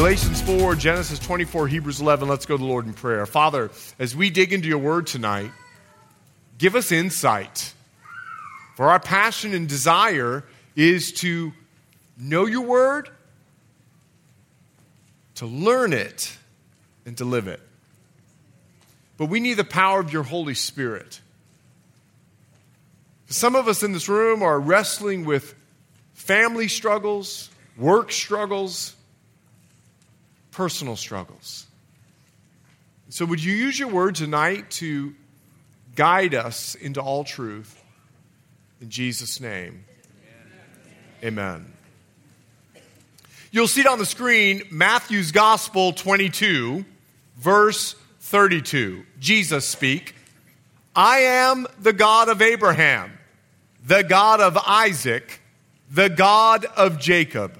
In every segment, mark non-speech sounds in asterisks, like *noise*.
Galatians 4, Genesis 24, Hebrews 11. Let's go to the Lord in prayer. Father, as we dig into your word tonight, give us insight. For our passion and desire is to know your word, to learn it, and to live it. But we need the power of your Holy Spirit. Some of us in this room are wrestling with family struggles, work struggles, personal struggles. So, would you use your word tonight to guide us into all truth? In Jesus' name, amen. You'll see it on the screen Matthew's Gospel 22, verse 32. Jesus speak. I am the God of Abraham, the God of Isaac, the God of Jacob.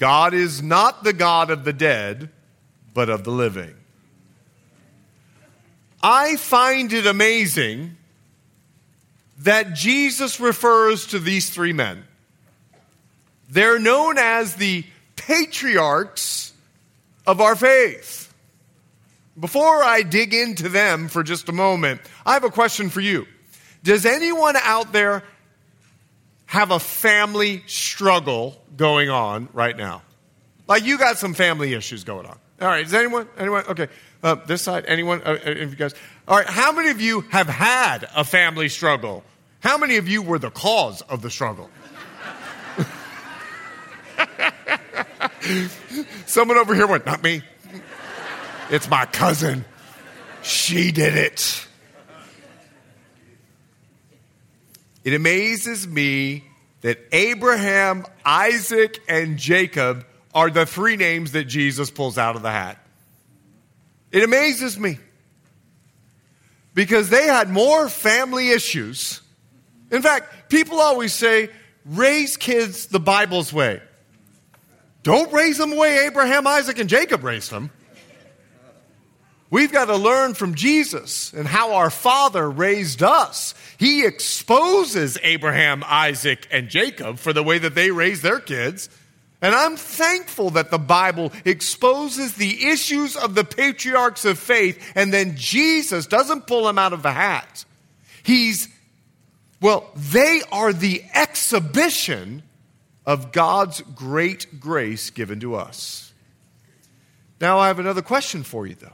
God is not the God of the dead, but of the living. I find it amazing that Jesus refers to these three men. They're known as the patriarchs of our faith. Before I dig into them for just a moment, I have a question for you. Does anyone out there have a family struggle going on right now? Like you got some family issues going on. All right, is anyone? Anyone? Okay, uh, this side. Anyone? Uh, uh you guys. All right, how many of you have had a family struggle? How many of you were the cause of the struggle? *laughs* Someone over here went, not me. It's my cousin. She did it. It amazes me that Abraham, Isaac, and Jacob are the three names that Jesus pulls out of the hat. It amazes me because they had more family issues. In fact, people always say, raise kids the Bible's way. Don't raise them the way Abraham, Isaac, and Jacob raised them. We've got to learn from Jesus and how our Father raised us. He exposes Abraham, Isaac, and Jacob for the way that they raised their kids. And I'm thankful that the Bible exposes the issues of the patriarchs of faith, and then Jesus doesn't pull them out of the hat. He's, well, they are the exhibition of God's great grace given to us. Now, I have another question for you, though.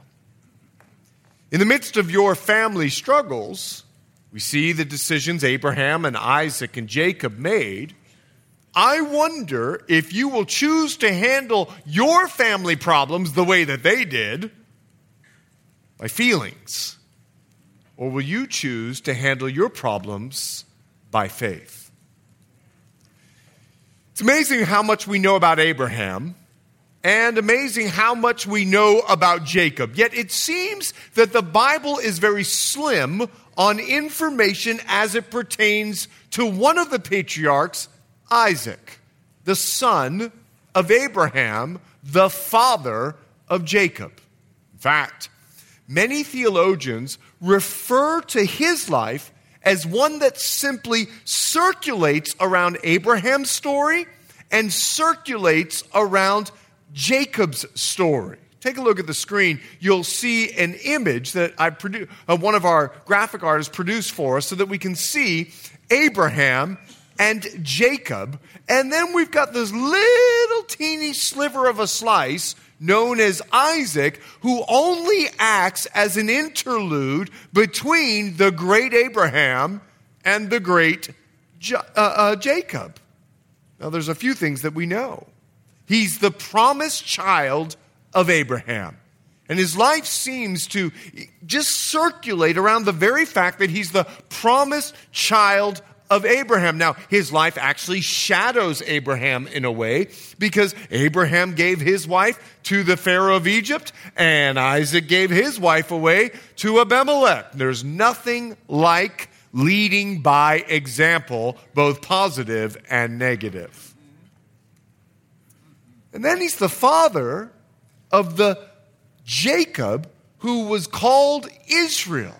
In the midst of your family struggles, we see the decisions Abraham and Isaac and Jacob made. I wonder if you will choose to handle your family problems the way that they did, by feelings, or will you choose to handle your problems by faith? It's amazing how much we know about Abraham and amazing how much we know about Jacob. Yet it seems that the Bible is very slim on information as it pertains to one of the patriarchs, Isaac, the son of Abraham, the father of Jacob. In fact, many theologians refer to his life as one that simply circulates around Abraham's story and circulates around Jacob's story. Take a look at the screen. You'll see an image that I produ- uh, one of our graphic artists produced for us so that we can see Abraham and Jacob. And then we've got this little teeny sliver of a slice known as Isaac, who only acts as an interlude between the great Abraham and the great uh, uh, Jacob. Now, there's a few things that we know. He's the promised child of Abraham. And his life seems to just circulate around the very fact that he's the promised child of Abraham. Now, his life actually shadows Abraham in a way because Abraham gave his wife to the Pharaoh of Egypt and Isaac gave his wife away to Abimelech. There's nothing like leading by example, both positive and negative. And then he's the father of the Jacob who was called Israel.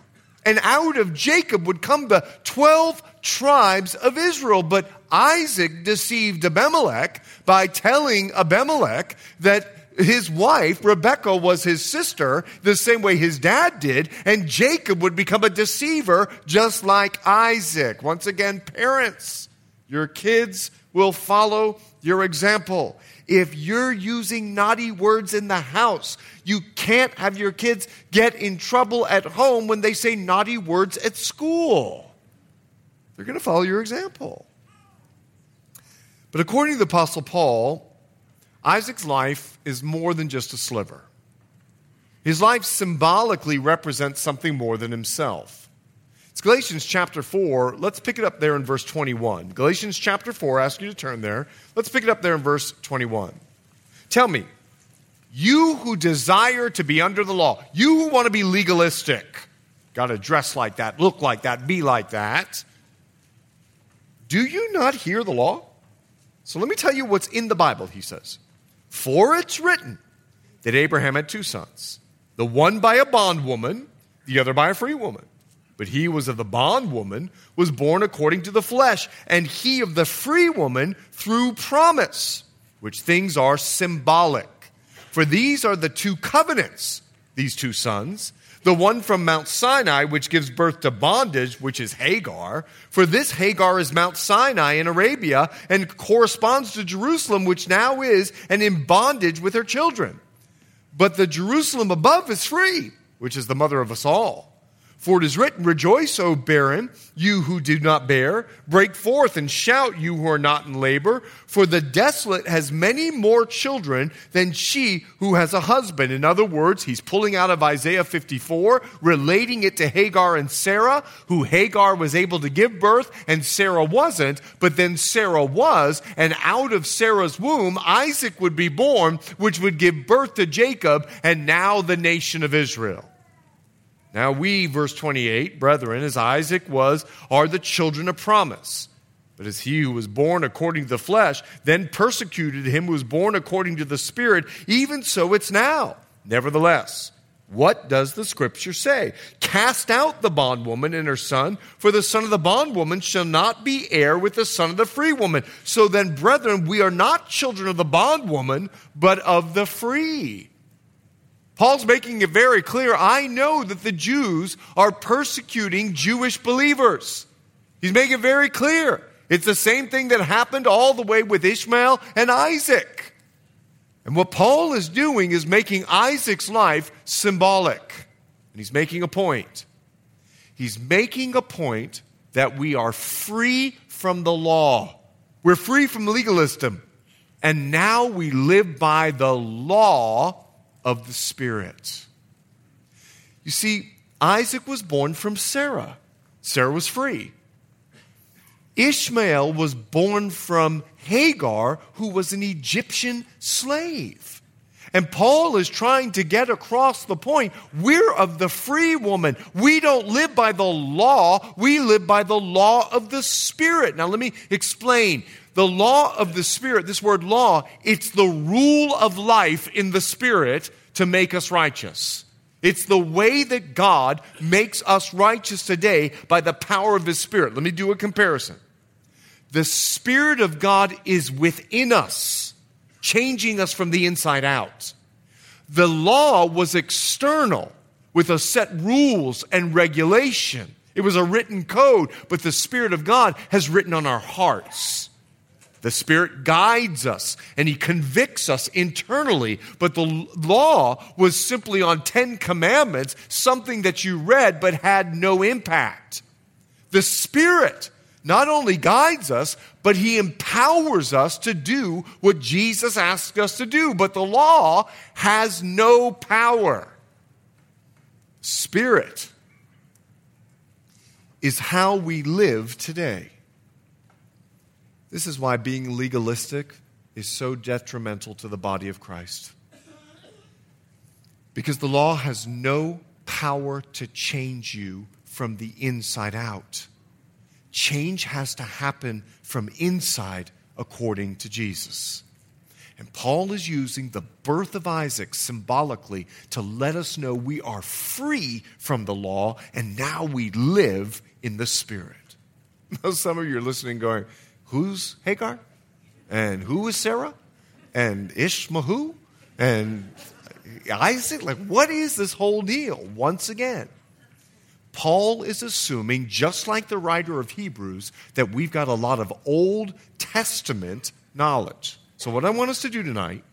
And out of Jacob would come the 12 tribes of Israel. But Isaac deceived Abimelech by telling Abimelech that his wife, Rebekah, was his sister, the same way his dad did, and Jacob would become a deceiver just like Isaac. Once again, parents, your kids will follow your example. If you're using naughty words in the house, you can't have your kids get in trouble at home when they say naughty words at school. They're going to follow your example. But according to the Apostle Paul, Isaac's life is more than just a sliver. His life symbolically represents something more than himself. It's Galatians chapter 4. Let's pick it up there in verse 21. Galatians chapter 4, I ask you to turn there. Let's pick it up there in verse 21. Tell me, you who desire to be under the law, you who want to be legalistic, got to dress like that, look like that, be like that, do you not hear the law? So let me tell you what's in the Bible, he says. For it's written that Abraham had two sons, the one by a bondwoman, the other by a free woman. But he was of the bondwoman, was born according to the flesh, and he of the free woman through promise, which things are symbolic. For these are the two covenants, these two sons. The one from Mount Sinai, which gives birth to bondage, which is Hagar. For this Hagar is Mount Sinai in Arabia and corresponds to Jerusalem, which now is and in bondage with her children. But the Jerusalem above is free, which is the mother of us all. For it is written, Rejoice, O barren, you who do not bear. Break forth and shout, you who are not in labor. For the desolate has many more children than she who has a husband. In other words, he's pulling out of Isaiah 54, relating it to Hagar and Sarah, who Hagar was able to give birth and Sarah wasn't. But then Sarah was, and out of Sarah's womb, Isaac would be born, which would give birth to Jacob and now the nation of Israel. Now we, verse 28, brethren, as Isaac was, are the children of promise. But as he who was born according to the flesh then persecuted him who was born according to the Spirit, even so it's now. Nevertheless, what does the scripture say? Cast out the bondwoman and her son, for the son of the bondwoman shall not be heir with the son of the free woman. So then, brethren, we are not children of the bondwoman, but of the free. Paul's making it very clear I know that the Jews are persecuting Jewish believers. He's making it very clear. It's the same thing that happened all the way with Ishmael and Isaac. And what Paul is doing is making Isaac's life symbolic. And he's making a point. He's making a point that we are free from the law. We're free from legalism. And now we live by the law of the Spirit. You see, Isaac was born from Sarah. Sarah was free. Ishmael was born from Hagar, who was an Egyptian slave. And Paul is trying to get across the point we're of the free woman. We don't live by the law, we live by the law of the Spirit. Now, let me explain. The law of the Spirit, this word law, it's the rule of life in the Spirit to make us righteous. It's the way that God makes us righteous today by the power of His Spirit. Let me do a comparison. The Spirit of God is within us, changing us from the inside out. The law was external with a set rules and regulation. It was a written code, but the Spirit of God has written on our hearts. The Spirit guides us and He convicts us internally. But the law was simply on Ten Commandments, something that you read but had no impact. The Spirit not only guides us, but He empowers us to do what Jesus asked us to do. But the law has no power. Spirit is how we live today. This is why being legalistic is so detrimental to the body of Christ. Because the law has no power to change you from the inside out. Change has to happen from inside according to Jesus. And Paul is using the birth of Isaac symbolically to let us know we are free from the law and now we live in the Spirit. *laughs* Now, some of you are listening going, Who's Hagar? And who is Sarah? And Ishmael? And Isaac? Like, what is this whole deal? Once again, Paul is assuming, just like the writer of Hebrews, that we've got a lot of Old Testament knowledge. So, what I want us to do tonight,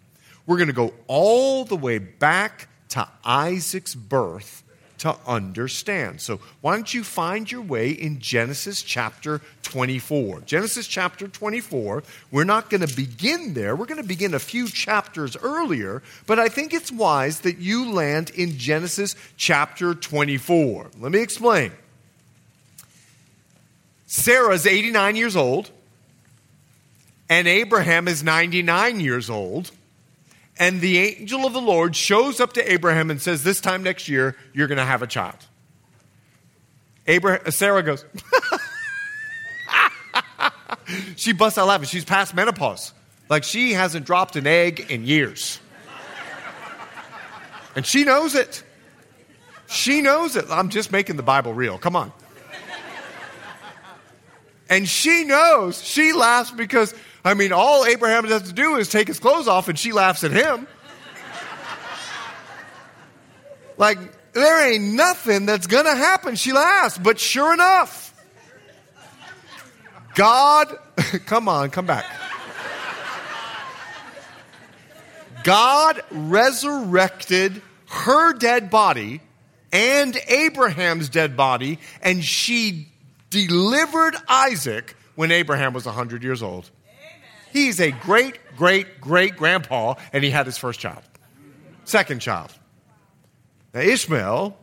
we're going to go all the way back to Isaac's birth to understand. So, why don't you find your way in Genesis chapter 24? Genesis chapter 24, we're not going to begin there. We're going to begin a few chapters earlier, but I think it's wise that you land in Genesis chapter 24. Let me explain. Sarah's 89 years old, and Abraham is 99 years old. And the angel of the Lord shows up to Abraham and says, This time next year, you're going to have a child. Abraham, Sarah goes, *laughs* She busts out laughing. She's past menopause. Like she hasn't dropped an egg in years. And she knows it. She knows it. I'm just making the Bible real. Come on. And she knows, she laughs because I mean, all Abraham has to do is take his clothes off and she laughs at him. like, there ain't nothing that's going to happen. She laughs. But sure enough, God, *laughs* come on, come back. God resurrected her dead body and Abraham's dead body, and she delivered Isaac when Abraham was 100 years old. He's a great, great, great grandpa, and he had his first child. Second child. Now, Ishmael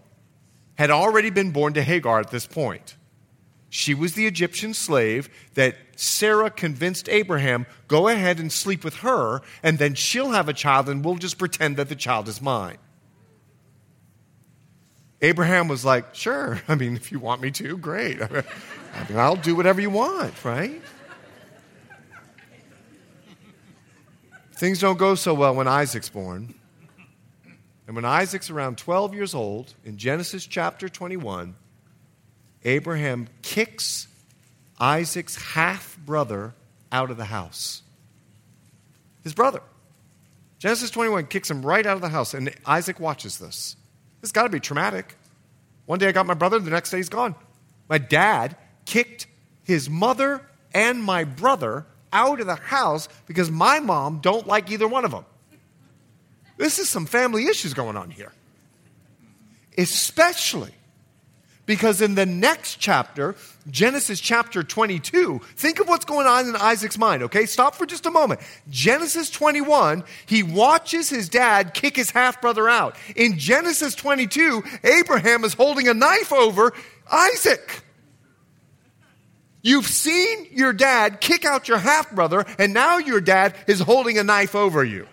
had already been born to Hagar at this point. She was the Egyptian slave that Sarah convinced Abraham, go ahead and sleep with her, and then she'll have a child, and we'll just pretend that the child is mine. Abraham was like, sure. *laughs* I mean, if you want me to, great. *laughs* I mean, I'll do whatever you want, right? Things don't go so well when Isaac's born. And when Isaac's around 12 years old, in Genesis chapter 21, Abraham kicks Isaac's half brother out of the house. His brother. Genesis 21 kicks him right out of the house, and Isaac watches this. This has got to be traumatic. One day I got my brother, the next day he's gone. My dad kicked his mother and my brother out of the house because my mom don't like either one of them. This is some family issues going on here. Especially because in the next chapter, Genesis chapter 22, think of what's going on in Isaac's mind, okay? Stop for just a moment. Genesis 21, he watches his dad kick his half brother out. In Genesis 22, Abraham is holding a knife over Isaac. You've seen your dad kick out your half brother, and now your dad is holding a knife over you.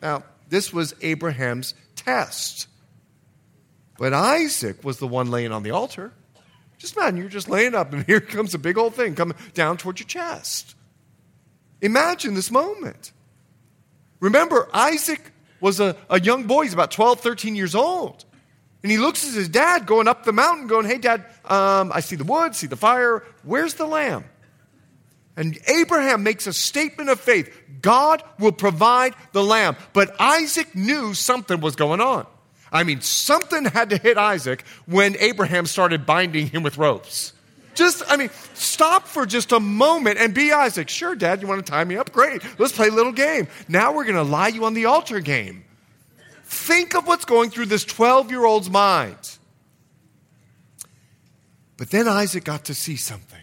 Now, this was Abraham's test. But Isaac was the one laying on the altar. Just imagine you're just laying up, and *laughs* here comes a big old thing coming down towards your chest. Imagine this moment. Remember, Isaac was a, a young boy. He's about 12, 13 years old. And he looks at his dad going up the mountain, going, Hey, dad, um, I see the wood, see the fire. Where's the lamb? And Abraham makes a statement of faith God will provide the lamb. But Isaac knew something was going on. I mean, something had to hit Isaac when Abraham started binding him with ropes. Just, I mean, stop for just a moment and be Isaac. Sure, Dad, you want to tie me up? Great. Let's play a little game. Now we're going to lie you on the altar game. Think of what's going through this 12 year old's mind. But then Isaac got to see something.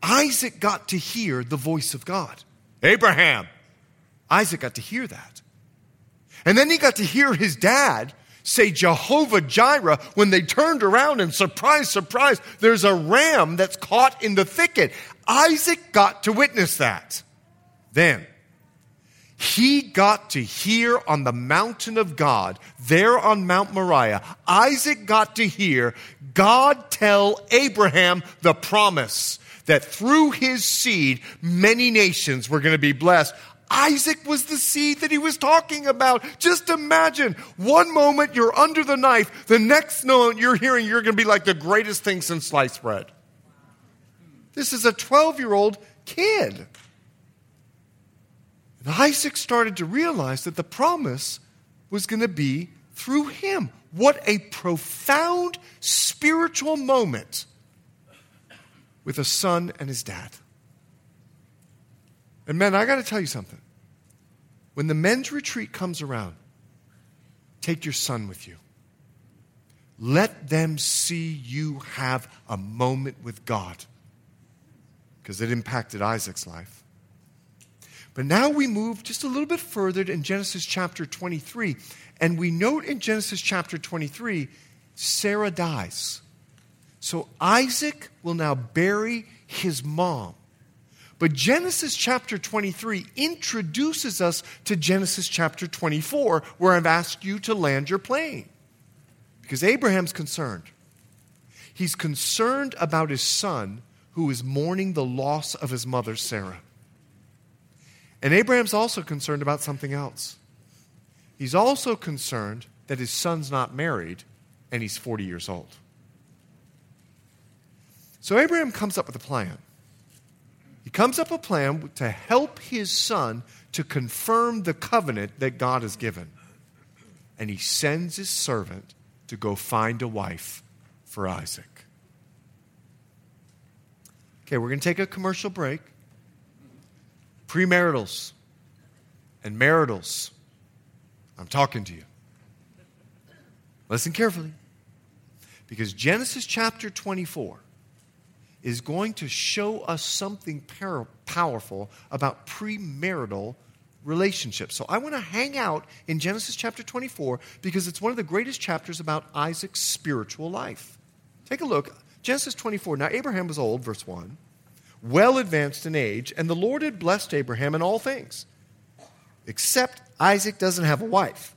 Isaac got to hear the voice of God. Abraham. Isaac got to hear that. And then he got to hear his dad say Jehovah Jireh when they turned around and surprise, surprise, there's a ram that's caught in the thicket. Isaac got to witness that. Then, he got to hear on the mountain of God, there on Mount Moriah, Isaac got to hear God tell Abraham the promise that through his seed, many nations were going to be blessed. Isaac was the seed that he was talking about. Just imagine one moment you're under the knife, the next moment you're hearing you're going to be like the greatest thing since sliced bread. This is a 12 year old kid. And Isaac started to realize that the promise was going to be through him. What a profound spiritual moment with a son and his dad. And men, I got to tell you something. When the men's retreat comes around, take your son with you. Let them see you have a moment with God because it impacted Isaac's life. But now we move just a little bit further in Genesis chapter 23. And we note in Genesis chapter 23, Sarah dies. So Isaac will now bury his mom. But Genesis chapter 23 introduces us to Genesis chapter 24, where I've asked you to land your plane. Because Abraham's concerned. He's concerned about his son who is mourning the loss of his mother, Sarah. And Abraham's also concerned about something else. He's also concerned that his son's not married and he's 40 years old. So Abraham comes up with a plan. He comes up with a plan to help his son to confirm the covenant that God has given. And he sends his servant to go find a wife for Isaac. Okay, we're going to take a commercial break premaritals and maritals. I'm talking to you. Listen carefully. Because Genesis chapter 24 is going to show us something par- powerful about premarital relationships. So I want to hang out in Genesis chapter 24 because it's one of the greatest chapters about Isaac's spiritual life. Take a look. Genesis 24. Now, Abraham was old, verse 1 well advanced in age, and the Lord had blessed Abraham in all things, except Isaac doesn't have a wife.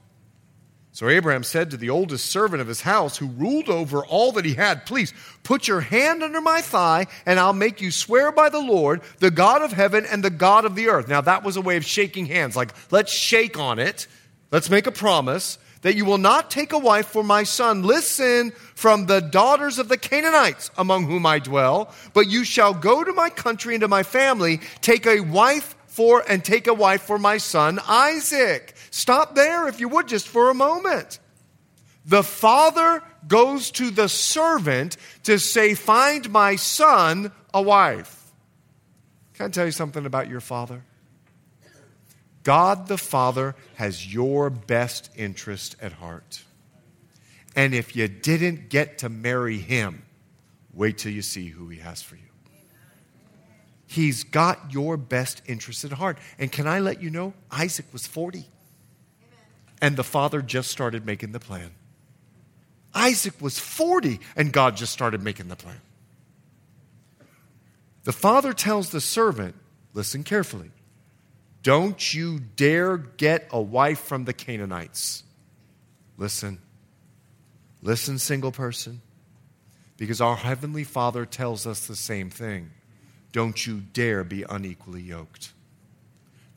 So Abraham said to the oldest servant of his house, who ruled over all that he had, Please put your hand under my thigh, and I'll make you swear by the Lord, the God of heaven and the God of the earth. Now, that was a way of shaking hands, like, let's shake on it. Let's make a promise that you will not take a wife for my son. Listen from the daughters of the Canaanites among whom I dwell, but you shall go to my country and to my family, take a wife for and take a wife for my son Isaac. Stop there if you would just for a moment. The father goes to the servant to say, Find my son a wife. Can I tell you something about your father? God the Father has your best interest at heart. And if you didn't get to marry him, wait till you see who he has for you. He's got your best interest at heart. And can I let you know, Isaac was 40. And the father just started making the plan. Isaac was 40, and God just started making the plan. The father tells the servant, listen carefully, don't you dare get a wife from the Canaanites. Listen. Listen, single person. Because our Heavenly Father tells us the same thing. Don't you dare be unequally yoked.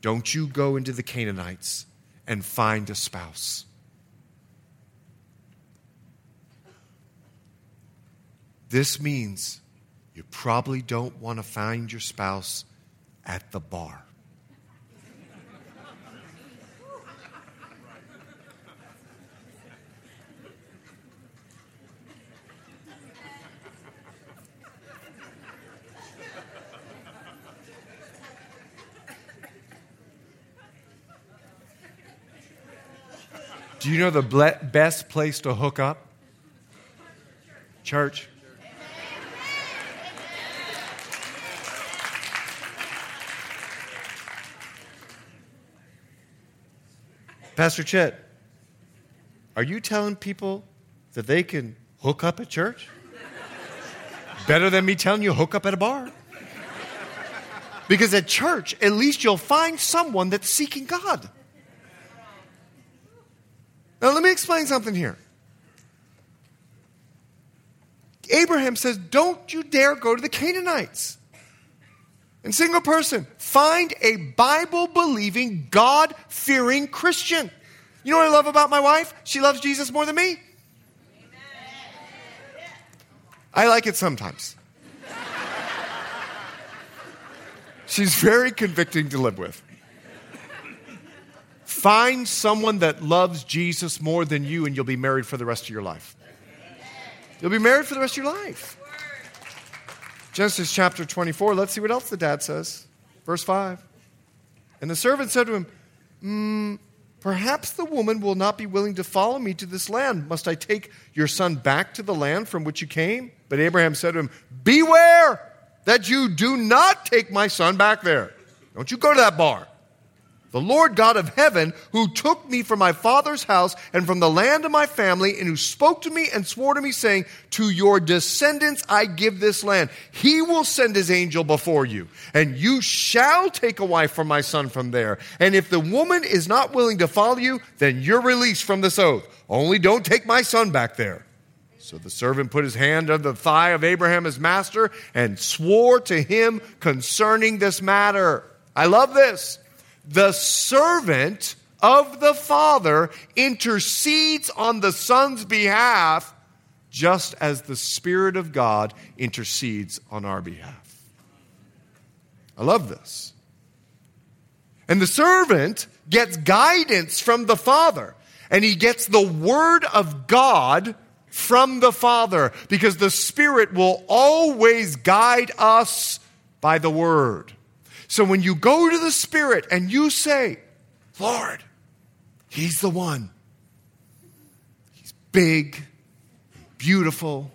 Don't you go into the Canaanites and find a spouse. This means you probably don't want to find your spouse at the bar. Do you know the ble- best place to hook up? Church. Pastor Chet, Are you telling people that they can hook up at church? Better than me telling you hook up at a bar. Because at church, at least you'll find someone that's seeking God. Now, let me explain something here. Abraham says, Don't you dare go to the Canaanites. And single person, find a Bible believing, God fearing Christian. You know what I love about my wife? She loves Jesus more than me. I like it sometimes. She's very convicting to live with. Find someone that loves Jesus more than you, and you'll be married for the rest of your life. You'll be married for the rest of your life. Genesis chapter 24, let's see what else the dad says. Verse 5. And the servant said to him, mm, Perhaps the woman will not be willing to follow me to this land. Must I take your son back to the land from which you came? But Abraham said to him, Beware that you do not take my son back there. Don't you go to that bar. The Lord God of heaven, who took me from my father's house and from the land of my family, and who spoke to me and swore to me, saying, To your descendants I give this land. He will send his angel before you, and you shall take a wife for my son from there. And if the woman is not willing to follow you, then you're released from this oath. Only don't take my son back there. So the servant put his hand on the thigh of Abraham, his master, and swore to him concerning this matter. I love this the servant of the Father intercedes on the Son's behalf, just as the Spirit of God intercedes on our behalf. I love this. And the servant gets guidance from the Father, and he gets the Word of God from the Father, because the Spirit will always guide us by the Word. So when you go to the Spirit and you say, Lord, He's the one. He's big, beautiful.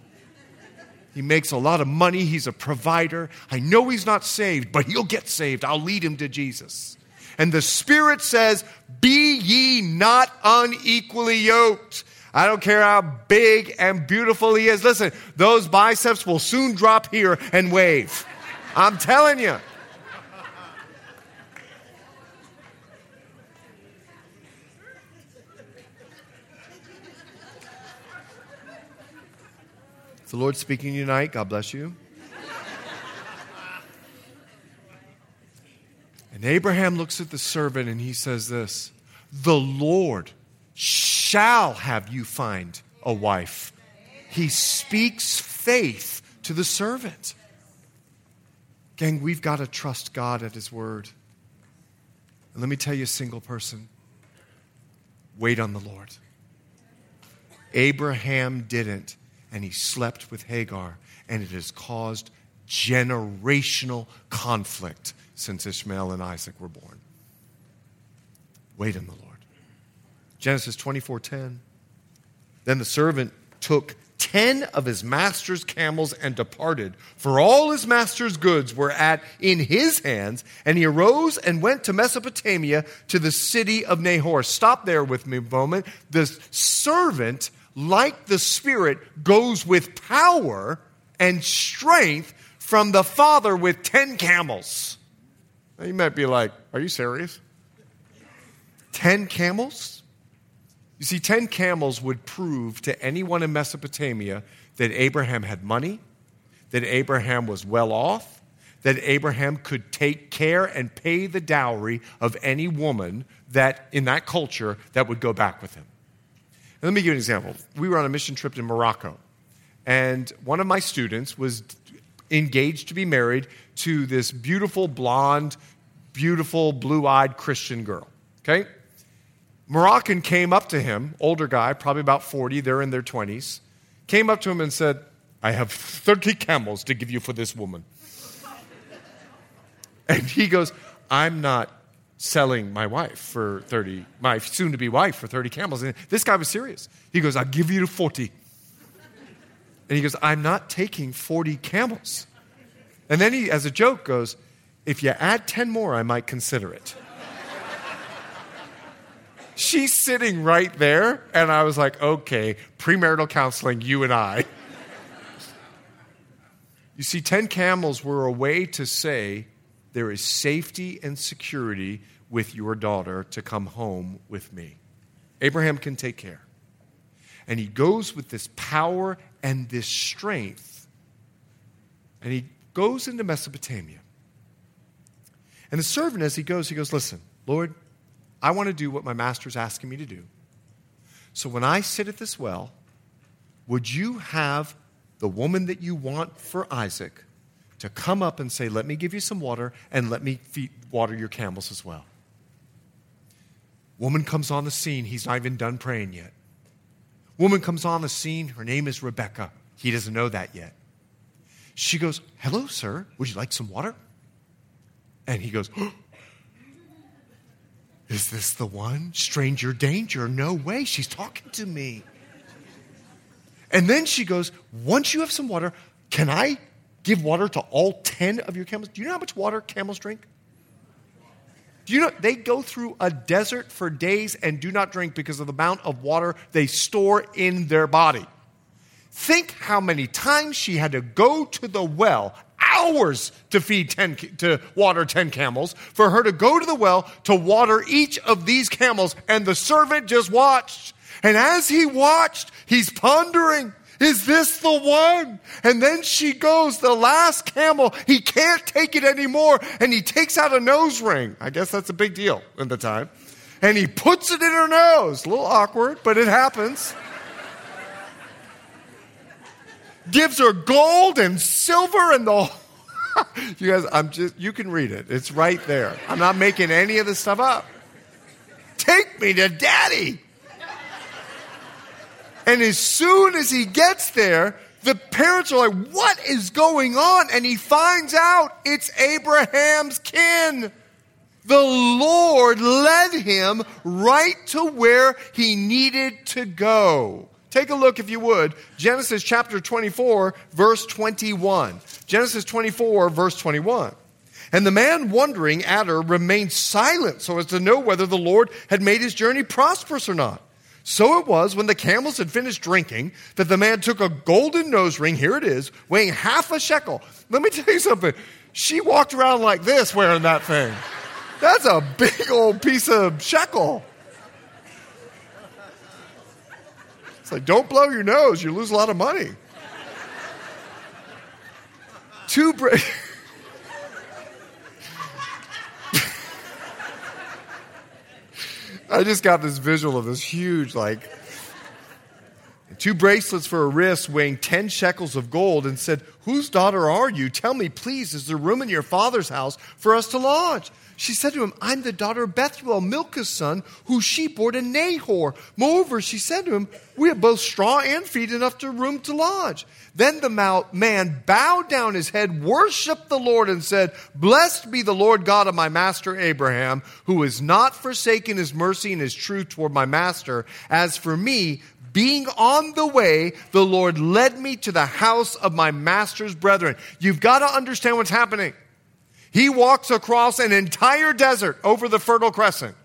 He makes a lot of money. He's a provider. I know he's not saved, but he'll get saved. I'll lead him to Jesus. And the Spirit says, Be ye not unequally yoked. I don't care how big and beautiful he is. Listen, those biceps will soon drop here and wave. I'm telling you. The Lord speaking tonight, God bless you. and Abraham looks at the servant and he says this The Lord shall have you find a wife. He speaks faith to the servant. Gang, we've got to trust God at His word. And let me tell you, single person, wait on the Lord. Abraham didn't and he slept with Hagar, and it has caused generational conflict since Ishmael and Isaac were born. Wait on the Lord. Genesis 24:10. Then the servant took 10 of his master's camels and departed, for all his master's goods were at in his hands, and he arose and went to Mesopotamia to the city of Nahor. Stop there with me a moment. The servant like the Spirit, goes with power and strength from the Father with 10 camels. Now you might be like, Are you serious? 10 camels? You see, 10 camels would prove to anyone in Mesopotamia that Abraham had money, that Abraham was well off, that Abraham could take care and pay the dowry of any woman that in that culture that would go back with him. Let me give you an example. We were on a mission trip to Morocco, and one of my students was engaged to be married to this beautiful, blonde, beautiful, blue eyed Christian girl. Okay? Moroccan came up to him, older guy, probably about 40, they're in their 20s, came up to him and said, I have 30 camels to give you for this woman. *laughs* and he goes, I'm not selling my wife for 30, my soon to be wife for 30 camels. And this guy was serious. He goes, I'll give you 40. And he goes, I'm not taking 40 camels. And then he, as a joke, goes, If you add 10 more, I might consider it. she's sitting right there, and I was like, okay, premarital counseling, you and I. You see, 10 camels were a way to say there is safety and security with your daughter to come home with me. Abraham can take care. And he goes with this power and this strength. And he goes into Mesopotamia. And the servant, as he goes, he goes, Listen, Lord, I want to do what my master's asking me to do. So when I sit at this well, would you have the woman that you want for Isaac to come up and say, Let me give you some water and let me feed, water your camels as well? Woman comes on the scene. He's not even done praying yet. Woman comes on the scene. Her name is Rebecca. He doesn't know that yet. She goes, Hello, sir. Would you like some water? And he goes, oh, *gasps* Is this the one? Stranger danger. No way. She's talking to me. And then she goes, Once you have some water, can I give water to all 10 of your camels? Do you know how much water camels drink? Do you know they go through a desert for days and do not drink because of the amount of water they store in their body? Think how many times she had to go to the well, hours to feed 10 to water 10 camels, for her to go to the well to water each of these camels and the servant just watched. And as he watched, he's pondering, is this the one? And then she goes, the last camel, he can't take it anymore. And he takes out a nose ring. I guess that's a big deal in the time. And he puts it in her nose. A little awkward, but it happens. Gives her gold and silver and the. *laughs* you guys, I'm just, you can read it. It's right there. I'm not making any of this stuff up. Take me to daddy. And as soon as he gets there, the parents are like, What is going on? And he finds out it's Abraham's kin. The Lord led him right to where he needed to go. Take a look, if you would, Genesis chapter 24, verse 21. Genesis 24, verse 21. And the man wondering at her remained silent so as to know whether the Lord had made his journey prosperous or not. So it was when the camels had finished drinking that the man took a golden nose ring, here it is, weighing half a shekel. Let me tell you something. She walked around like this wearing that thing. That's a big old piece of shekel. It's like, don't blow your nose, you lose a lot of money. Two. Bra- *laughs* I just got this visual of this huge, like, two bracelets for a wrist weighing 10 shekels of gold and said, Whose daughter are you? Tell me, please, is there room in your father's house for us to lodge? She said to him, I'm the daughter of Bethuel, Milcah's son, whose sheep bore to Nahor. Moreover, she said to him, We have both straw and feed enough to room to lodge. Then the man bowed down his head, worshiped the Lord, and said, Blessed be the Lord God of my master Abraham, who has not forsaken his mercy and his truth toward my master. As for me, being on the way, the Lord led me to the house of my master's brethren. You've got to understand what's happening. He walks across an entire desert over the Fertile Crescent.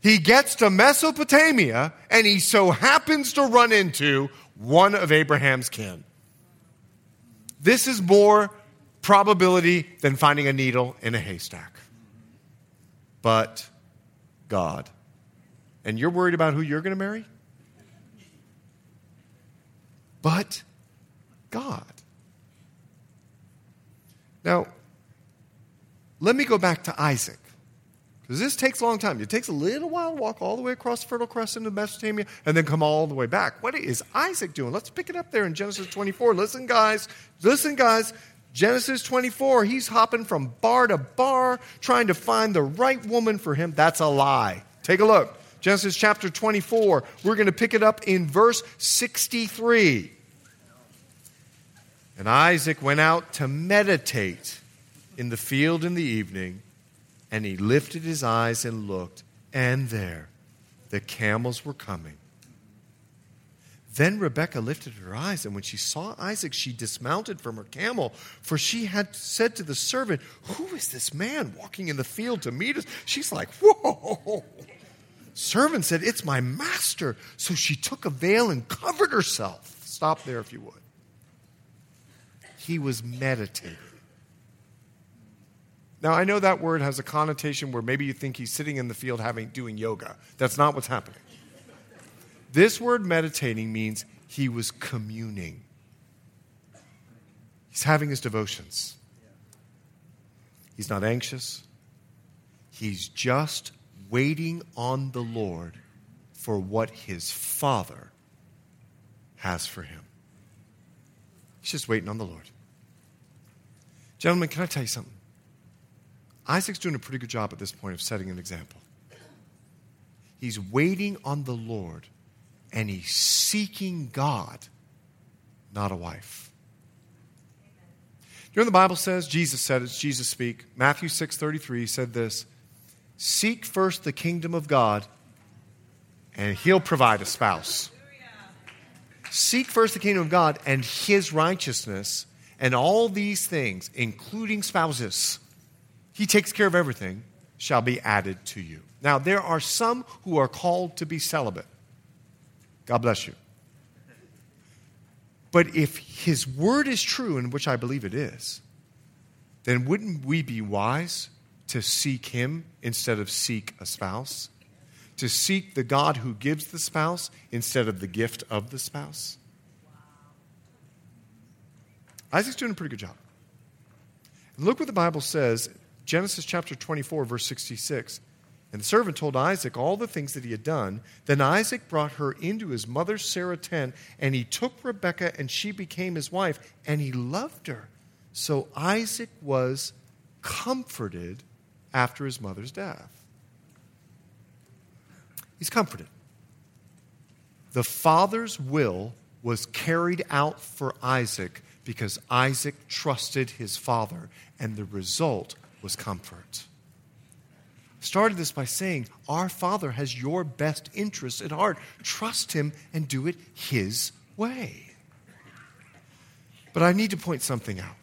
He gets to Mesopotamia and he so happens to run into one of Abraham's kin. This is more probability than finding a needle in a haystack. But God. And you're worried about who you're going to marry? But God. Now, let me go back to Isaac. Because this takes a long time. It takes a little while to walk all the way across the Fertile Crescent into Mesopotamia and then come all the way back. What is Isaac doing? Let's pick it up there in Genesis 24. Listen, guys. Listen, guys. Genesis 24, he's hopping from bar to bar trying to find the right woman for him. That's a lie. Take a look. Genesis chapter 24. We're going to pick it up in verse 63. And Isaac went out to meditate in the field in the evening, and he lifted his eyes and looked, and there the camels were coming. Then Rebekah lifted her eyes, and when she saw Isaac, she dismounted from her camel, for she had said to the servant, Who is this man walking in the field to meet us? She's like, Whoa! Servant said, It's my master. So she took a veil and covered herself. Stop there if you would. He was meditating. Now, I know that word has a connotation where maybe you think he's sitting in the field having, doing yoga. That's not what's happening. This word meditating means he was communing, he's having his devotions. He's not anxious, he's just waiting on the Lord for what his Father has for him. He's just waiting on the Lord. Gentlemen, can I tell you something? Isaac's doing a pretty good job at this point of setting an example. He's waiting on the Lord and he's seeking God, not a wife. You know the Bible says? Jesus said, it's Jesus speak. Matthew 6 33 said this Seek first the kingdom of God, and he'll provide a spouse. Seek first the kingdom of God and his righteousness, and all these things, including spouses, he takes care of everything, shall be added to you. Now, there are some who are called to be celibate. God bless you. But if his word is true, and which I believe it is, then wouldn't we be wise to seek him instead of seek a spouse? To seek the God who gives the spouse instead of the gift of the spouse? Isaac's doing a pretty good job. Look what the Bible says Genesis chapter 24, verse 66. And the servant told Isaac all the things that he had done. Then Isaac brought her into his mother Sarah's tent, and he took Rebekah, and she became his wife, and he loved her. So Isaac was comforted after his mother's death. He's comforted. The father's will was carried out for Isaac because Isaac trusted his father, and the result was comfort started this by saying, Our Father has your best interests at heart. Trust Him and do it His way. But I need to point something out.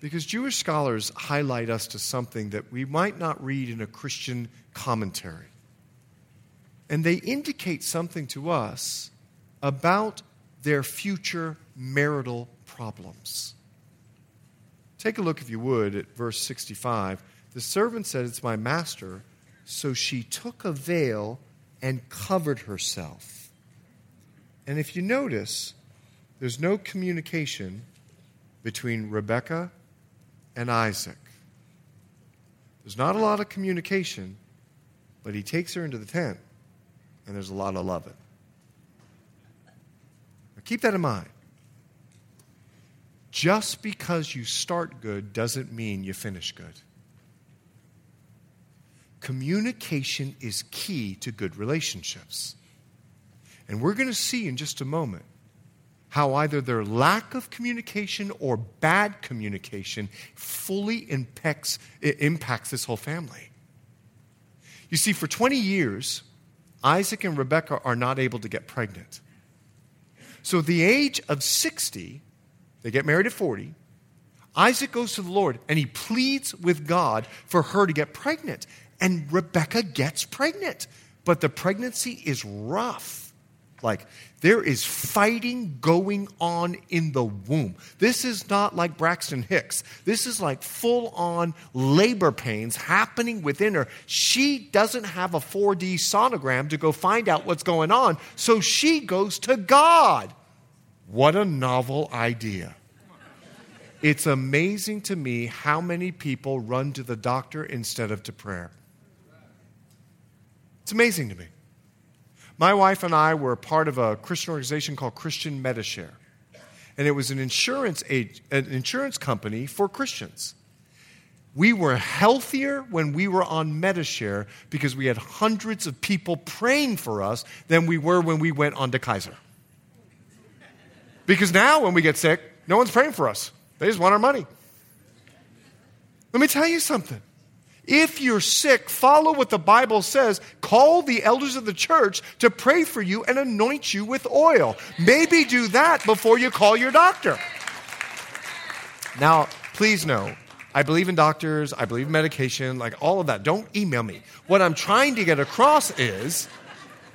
Because Jewish scholars highlight us to something that we might not read in a Christian commentary. And they indicate something to us about their future marital problems. Take a look, if you would, at verse 65. The servant said, It's my master. So she took a veil and covered herself. And if you notice, there's no communication between Rebecca and Isaac. There's not a lot of communication, but he takes her into the tent, and there's a lot of loving. Keep that in mind. Just because you start good doesn't mean you finish good. Communication is key to good relationships. And we're going to see in just a moment how either their lack of communication or bad communication fully impacts, impacts this whole family. You see, for 20 years, Isaac and Rebekah are not able to get pregnant. So, at the age of 60, they get married at 40. Isaac goes to the Lord and he pleads with God for her to get pregnant and Rebecca gets pregnant. But the pregnancy is rough. Like, there is fighting going on in the womb. This is not like Braxton Hicks. This is like full on labor pains happening within her. She doesn't have a 4D sonogram to go find out what's going on, so she goes to God. What a novel idea. It's amazing to me how many people run to the doctor instead of to prayer. It's amazing to me. My wife and I were part of a Christian organization called Christian Medishare. And it was an insurance, an insurance company for Christians. We were healthier when we were on Medishare because we had hundreds of people praying for us than we were when we went on to Kaiser. Because now, when we get sick, no one's praying for us. They just want our money. Let me tell you something. If you're sick, follow what the Bible says. Call the elders of the church to pray for you and anoint you with oil. Maybe do that before you call your doctor. Now, please know, I believe in doctors, I believe in medication, like all of that. Don't email me. What I'm trying to get across is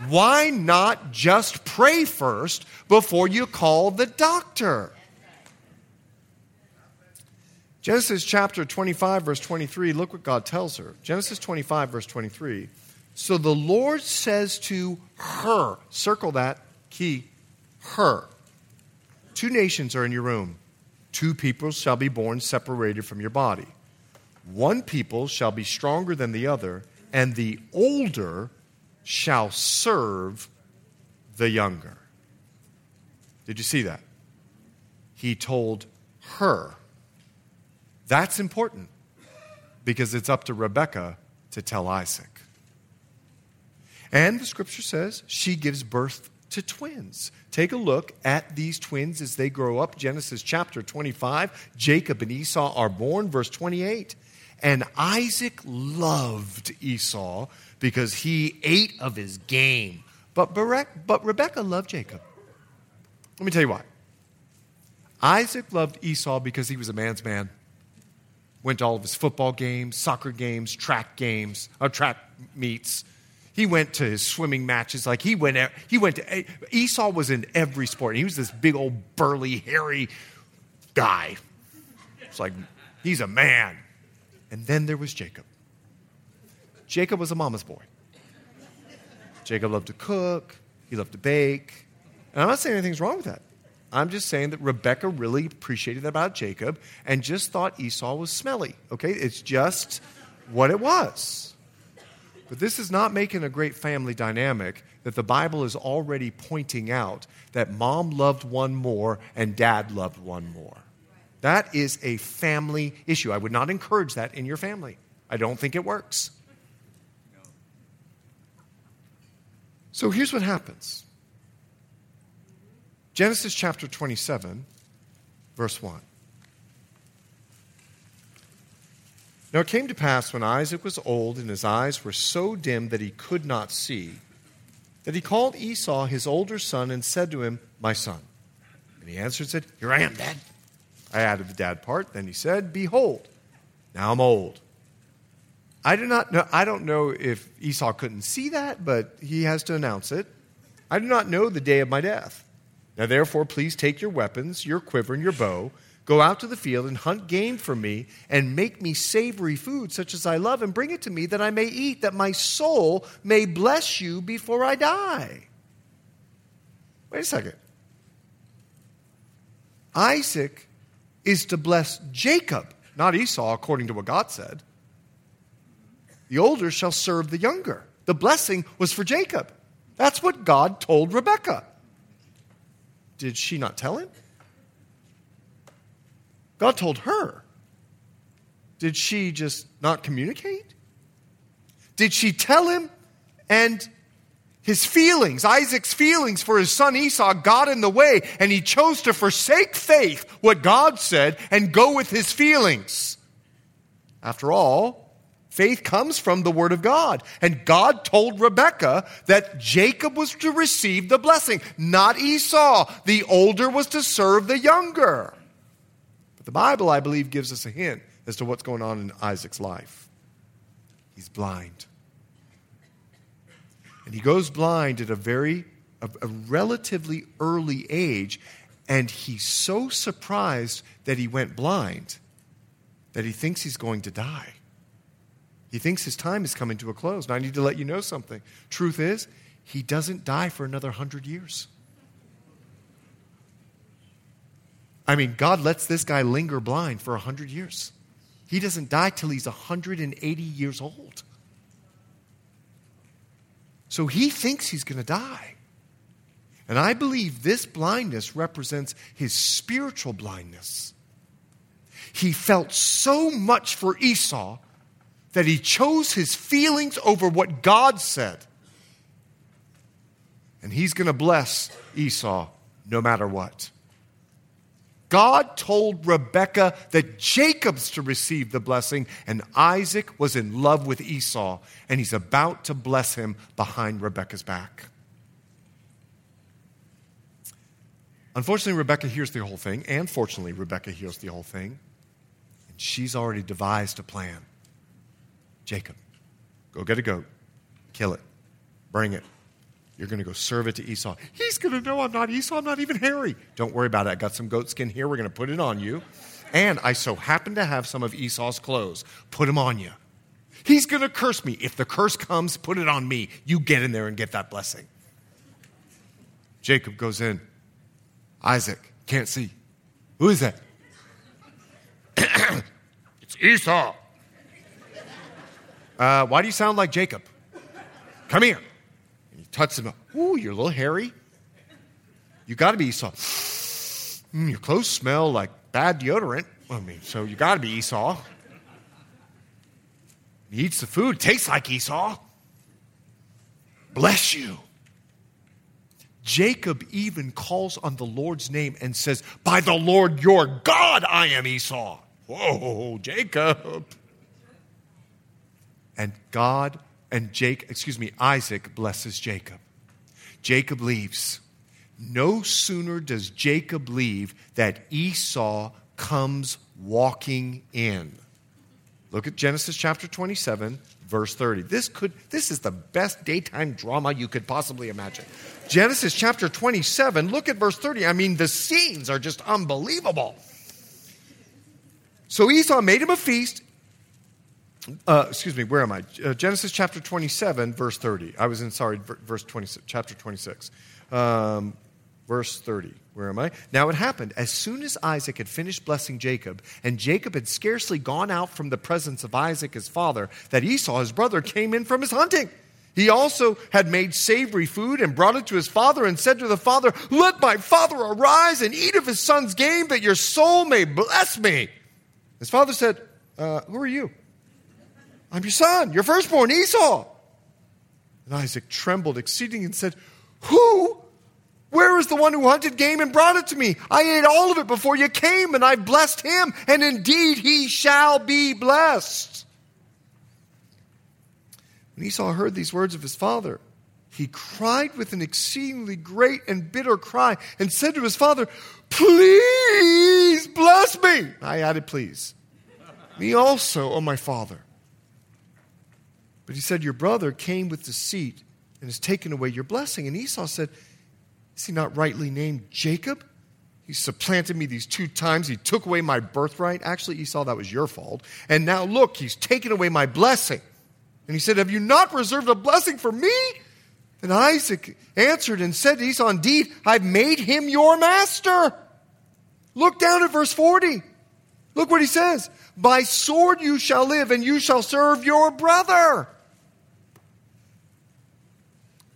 why not just pray first before you call the doctor? Genesis chapter 25, verse 23, look what God tells her. Genesis 25, verse 23. So the Lord says to her, circle that key, her. Two nations are in your room. Two people shall be born separated from your body. One people shall be stronger than the other, and the older shall serve the younger. Did you see that? He told her. That's important because it's up to Rebecca to tell Isaac. And the scripture says she gives birth to twins. Take a look at these twins as they grow up. Genesis chapter 25. Jacob and Esau are born, verse 28. And Isaac loved Esau because he ate of his game. But, but Rebekah loved Jacob. Let me tell you why. Isaac loved Esau because he was a man's man. Went to all of his football games, soccer games, track games, or uh, track meets. He went to his swimming matches. Like he went, he went to Esau was in every sport. He was this big old burly, hairy guy. It's like he's a man. And then there was Jacob. Jacob was a mama's boy. Jacob loved to cook. He loved to bake. And I'm not saying anything's wrong with that. I'm just saying that Rebecca really appreciated that about Jacob and just thought Esau was smelly. Okay? It's just what it was. But this is not making a great family dynamic that the Bible is already pointing out that mom loved one more and dad loved one more. That is a family issue. I would not encourage that in your family. I don't think it works. So here's what happens Genesis chapter 27, verse 1. Now it came to pass when Isaac was old and his eyes were so dim that he could not see, that he called Esau his older son and said to him, My son. And he answered and said, Here I am, Dad. I added the dad part. Then he said, Behold, now I'm old. I do not know, I don't know if Esau couldn't see that, but he has to announce it. I do not know the day of my death. Now therefore, please take your weapons, your quiver, and your bow Go out to the field and hunt game for me and make me savory food such as I love and bring it to me that I may eat, that my soul may bless you before I die. Wait a second. Isaac is to bless Jacob, not Esau, according to what God said. The older shall serve the younger. The blessing was for Jacob. That's what God told Rebekah. Did she not tell him? God told her. Did she just not communicate? Did she tell him and his feelings, Isaac's feelings for his son Esau, got in the way, and he chose to forsake faith, what God said, and go with his feelings? After all, faith comes from the Word of God. And God told Rebekah that Jacob was to receive the blessing, not Esau. The older was to serve the younger. But the Bible, I believe, gives us a hint as to what's going on in Isaac's life. He's blind. And he goes blind at a very, a, a relatively early age, and he's so surprised that he went blind that he thinks he's going to die. He thinks his time is coming to a close. And I need to let you know something. Truth is, he doesn't die for another hundred years. I mean, God lets this guy linger blind for a 100 years. He doesn't die till he's 180 years old. So he thinks he's going to die. And I believe this blindness represents his spiritual blindness. He felt so much for Esau that he chose his feelings over what God said. And he's going to bless Esau no matter what. God told Rebekah that Jacob's to receive the blessing, and Isaac was in love with Esau, and he's about to bless him behind Rebekah's back. Unfortunately, Rebekah hears the whole thing, and fortunately, Rebekah hears the whole thing. And She's already devised a plan. Jacob, go get a goat, kill it, bring it. You're going to go serve it to Esau. He's going to know I'm not Esau. I'm not even hairy. Don't worry about it. I got some goat skin here. We're going to put it on you. And I so happen to have some of Esau's clothes. Put them on you. He's going to curse me. If the curse comes, put it on me. You get in there and get that blessing. Jacob goes in. Isaac can't see. Who is that? *coughs* it's Esau. Uh, why do you sound like Jacob? Come here. Touches him. Ooh, you're a little hairy. You got to be Esau. Mm, your clothes smell like bad deodorant. I mean, so you got to be Esau. He eats the food, tastes like Esau. Bless you. Jacob even calls on the Lord's name and says, By the Lord your God, I am Esau. Whoa, Jacob. And God and Jake, excuse me, Isaac blesses Jacob. Jacob leaves. No sooner does Jacob leave that Esau comes walking in. Look at Genesis chapter 27, verse 30. This could this is the best daytime drama you could possibly imagine. Genesis chapter 27, look at verse 30. I mean, the scenes are just unbelievable. So Esau made him a feast. Uh, excuse me, where am I? Uh, Genesis chapter 27, verse 30. I was in, sorry, verse 26, chapter 26. Um, verse 30. Where am I? Now it happened as soon as Isaac had finished blessing Jacob, and Jacob had scarcely gone out from the presence of Isaac his father, that Esau his brother came in from his hunting. He also had made savory food and brought it to his father and said to the father, Let my father arise and eat of his son's game, that your soul may bless me. His father said, uh, Who are you? I'm your son, your firstborn, Esau. And Isaac trembled exceedingly and said, Who where is the one who hunted game and brought it to me? I ate all of it before you came, and I blessed him, and indeed he shall be blessed. When Esau heard these words of his father, he cried with an exceedingly great and bitter cry and said to his father, Please bless me. I added, Please. Me also, O my father. But he said, Your brother came with deceit and has taken away your blessing. And Esau said, is he not rightly named Jacob? He supplanted me these two times. He took away my birthright. Actually, Esau, that was your fault. And now look, he's taken away my blessing. And he said, Have you not reserved a blessing for me? And Isaac answered and said to Esau, Indeed, I've made him your master. Look down at verse 40. Look what he says By sword you shall live, and you shall serve your brother.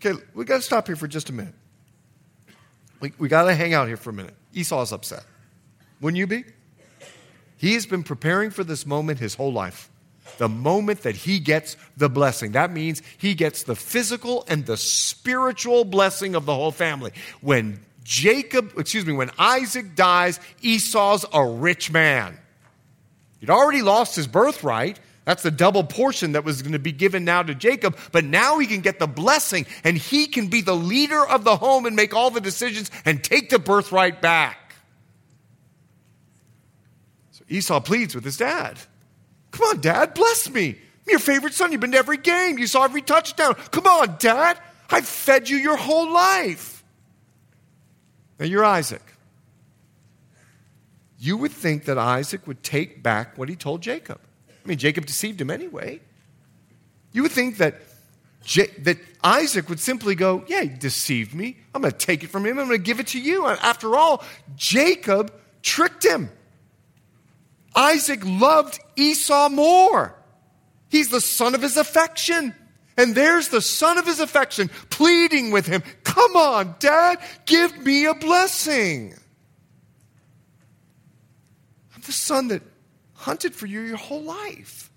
Okay, we got to stop here for just a minute. We, we got to hang out here for a minute. Esau's upset. Wouldn't you be? He has been preparing for this moment his whole life. The moment that he gets the blessing. That means he gets the physical and the spiritual blessing of the whole family. When Jacob, excuse me, when Isaac dies, Esau's a rich man. He'd already lost his birthright, that's the double portion that was going to be given now to Jacob. But now he can get the blessing and he can be the leader of the home and make all the decisions and take the birthright back. So Esau pleads with his dad Come on, dad, bless me. I'm your favorite son. You've been to every game, you saw every touchdown. Come on, dad. I've fed you your whole life. Now you're Isaac. You would think that Isaac would take back what he told Jacob. I mean, Jacob deceived him anyway. You would think that, J- that Isaac would simply go, Yeah, he deceived me. I'm going to take it from him. I'm going to give it to you. After all, Jacob tricked him. Isaac loved Esau more. He's the son of his affection. And there's the son of his affection pleading with him, Come on, dad, give me a blessing. I'm the son that hunted for you your whole life.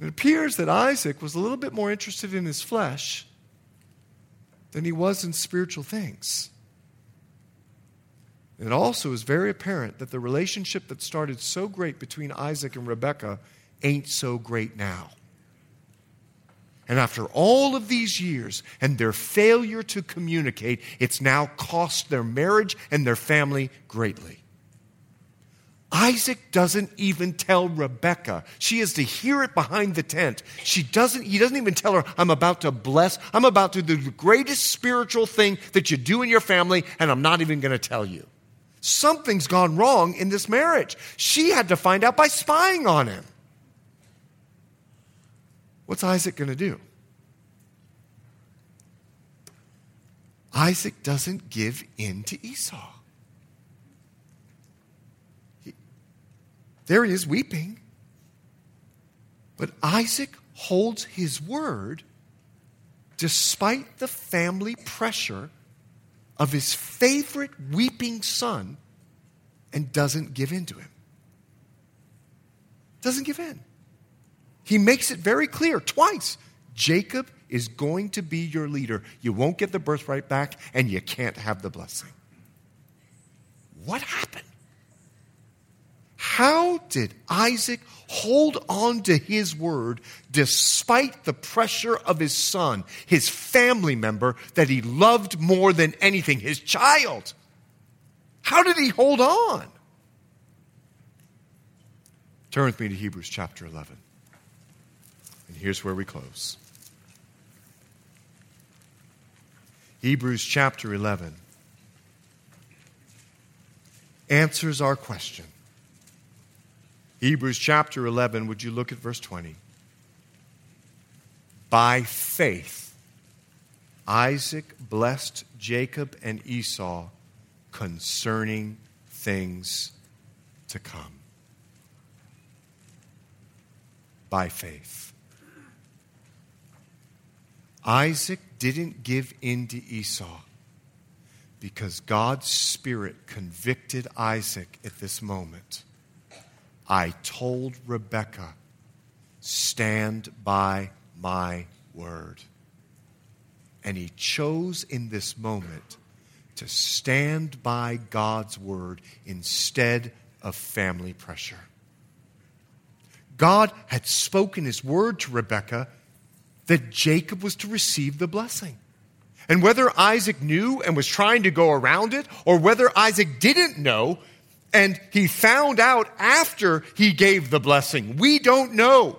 It appears that Isaac was a little bit more interested in his flesh than he was in spiritual things. It also is very apparent that the relationship that started so great between Isaac and Rebekah ain't so great now. And after all of these years and their failure to communicate, it's now cost their marriage and their family greatly. Isaac doesn't even tell Rebecca. She is to hear it behind the tent. She doesn't, he doesn't even tell her, I'm about to bless, I'm about to do the greatest spiritual thing that you do in your family, and I'm not even going to tell you. Something's gone wrong in this marriage. She had to find out by spying on him. What's Isaac going to do? Isaac doesn't give in to Esau. There he is weeping. But Isaac holds his word despite the family pressure of his favorite weeping son and doesn't give in to him. Doesn't give in. He makes it very clear twice Jacob is going to be your leader. You won't get the birthright back, and you can't have the blessing. What happened? How did Isaac hold on to his word despite the pressure of his son, his family member that he loved more than anything, his child? How did he hold on? Turn with me to Hebrews chapter 11. And here's where we close. Hebrews chapter 11 answers our question Hebrews chapter 11, would you look at verse 20? By faith, Isaac blessed Jacob and Esau concerning things to come. By faith. Isaac didn't give in to Esau because God's Spirit convicted Isaac at this moment I told Rebekah, stand by my word. And he chose in this moment to stand by God's word instead of family pressure. God had spoken his word to Rebekah that Jacob was to receive the blessing. And whether Isaac knew and was trying to go around it, or whether Isaac didn't know and he found out after he gave the blessing. We don't know.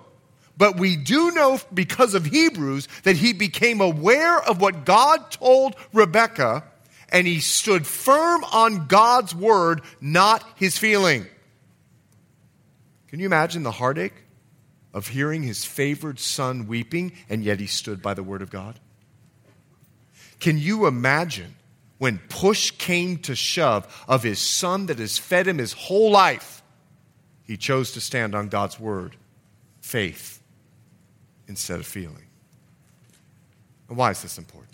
But we do know because of Hebrews that he became aware of what God told Rebekah and he stood firm on God's word, not his feeling. Can you imagine the heartache of hearing his favored son weeping and yet he stood by the word of God? Can you imagine when push came to shove of his son that has fed him his whole life, he chose to stand on God's word, faith, instead of feeling. And why is this important?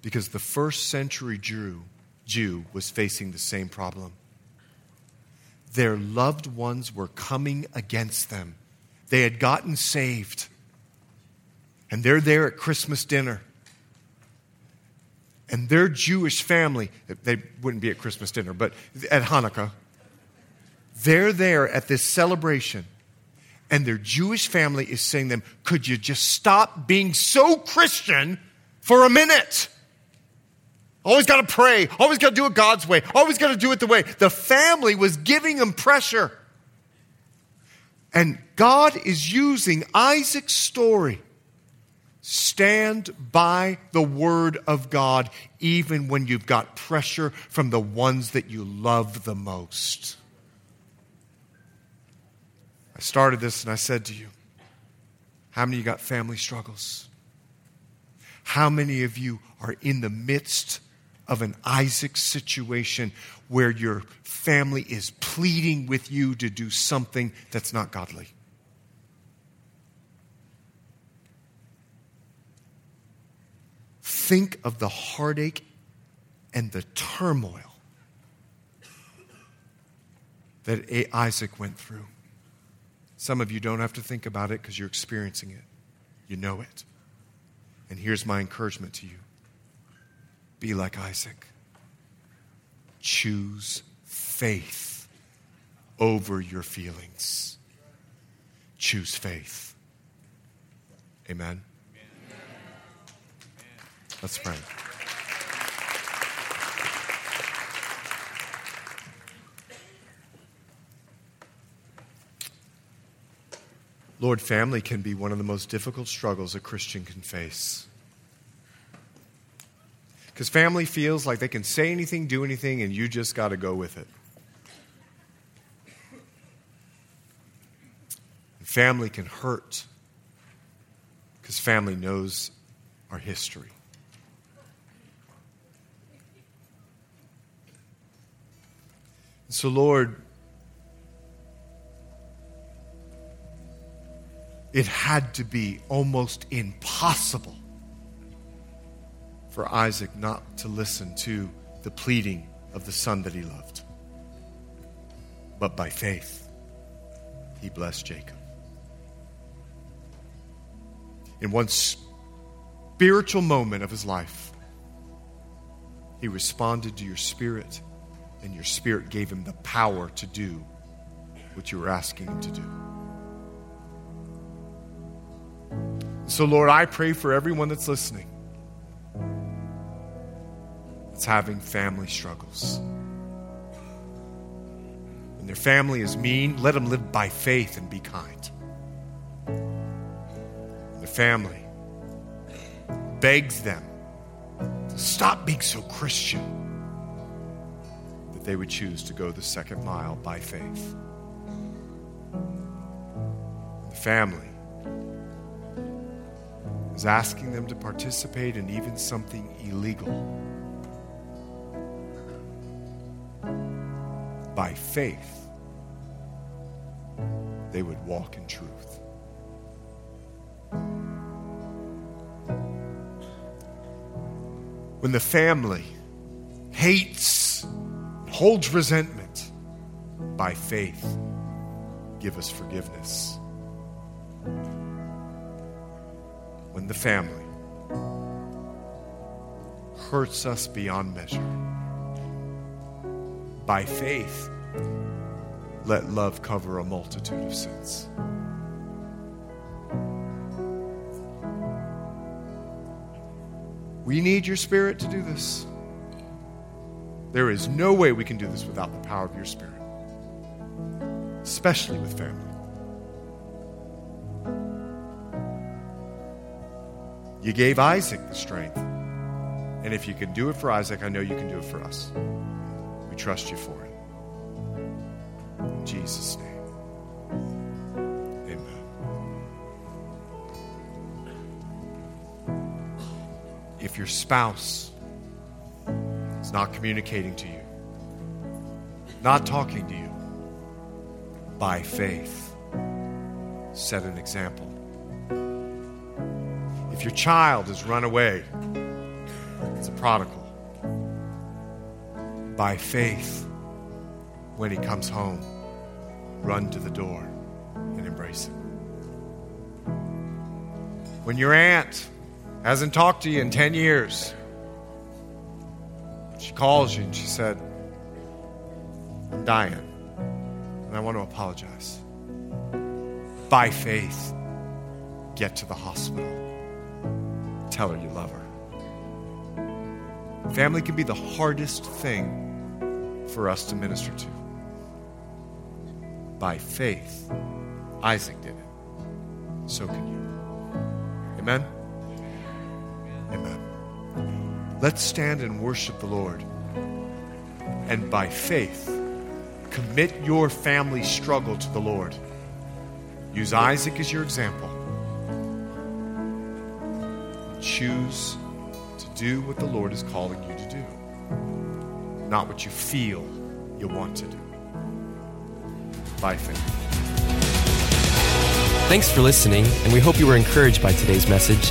Because the first century Jew, Jew was facing the same problem. Their loved ones were coming against them. They had gotten saved. And they're there at Christmas dinner and their Jewish family, they wouldn't be at Christmas dinner, but at Hanukkah, they're there at this celebration, and their Jewish family is saying to them, Could you just stop being so Christian for a minute? Always got to pray. Always got to do it God's way. Always got to do it the way. The family was giving them pressure. And God is using Isaac's story Stand by the word of God even when you've got pressure from the ones that you love the most. I started this and I said to you, how many of you got family struggles? How many of you are in the midst of an Isaac situation where your family is pleading with you to do something that's not godly? Think of the heartache and the turmoil that Isaac went through. Some of you don't have to think about it because you're experiencing it. You know it. And here's my encouragement to you be like Isaac. Choose faith over your feelings. Choose faith. Amen. Let's pray. Lord, family can be one of the most difficult struggles a Christian can face. Because family feels like they can say anything, do anything, and you just got to go with it. And family can hurt because family knows our history. So, Lord, it had to be almost impossible for Isaac not to listen to the pleading of the son that he loved. But by faith, he blessed Jacob. In one spiritual moment of his life, he responded to your spirit, and your spirit gave him the power to do what you were asking him to do. So, Lord, I pray for everyone that's listening that's having family struggles. And their family is mean, let them live by faith and be kind. Their family begs them to stop being so Christian they would choose to go the second mile by faith. The family is asking them to participate in even something illegal. By faith, they would walk in truth. When the family hates, holds resentment, by faith, give us forgiveness. when the family hurts us beyond measure. By faith, let love cover a multitude of sins. We need your spirit to do this. There is no way we can do this without the power of your spirit, especially with family. You gave Isaac the strength. And if you can do it for Isaac, I know you can do it for us. We trust you for it. In Jesus' name. Amen. If your spouse not communicating to you, not talking to you, by faith, set an example if your child has run away, it's a prodigal. By faith, when he comes home, run to the door and embrace him. When your aunt hasn't talked to you in 10 years, she calls you and she said, I'm dying and I want to apologize. By faith, get to the hospital tell her you love her. Family can be the hardest thing for us to minister to. By faith, Isaac did it. So can you. Amen? Let's stand and worship the Lord. And by faith, commit your family struggle to the Lord. Use Isaac as your example choose to do what the Lord is calling you to do, not what you feel you want to do. By faith. Thanks for listening, and we hope you were encouraged by today's message.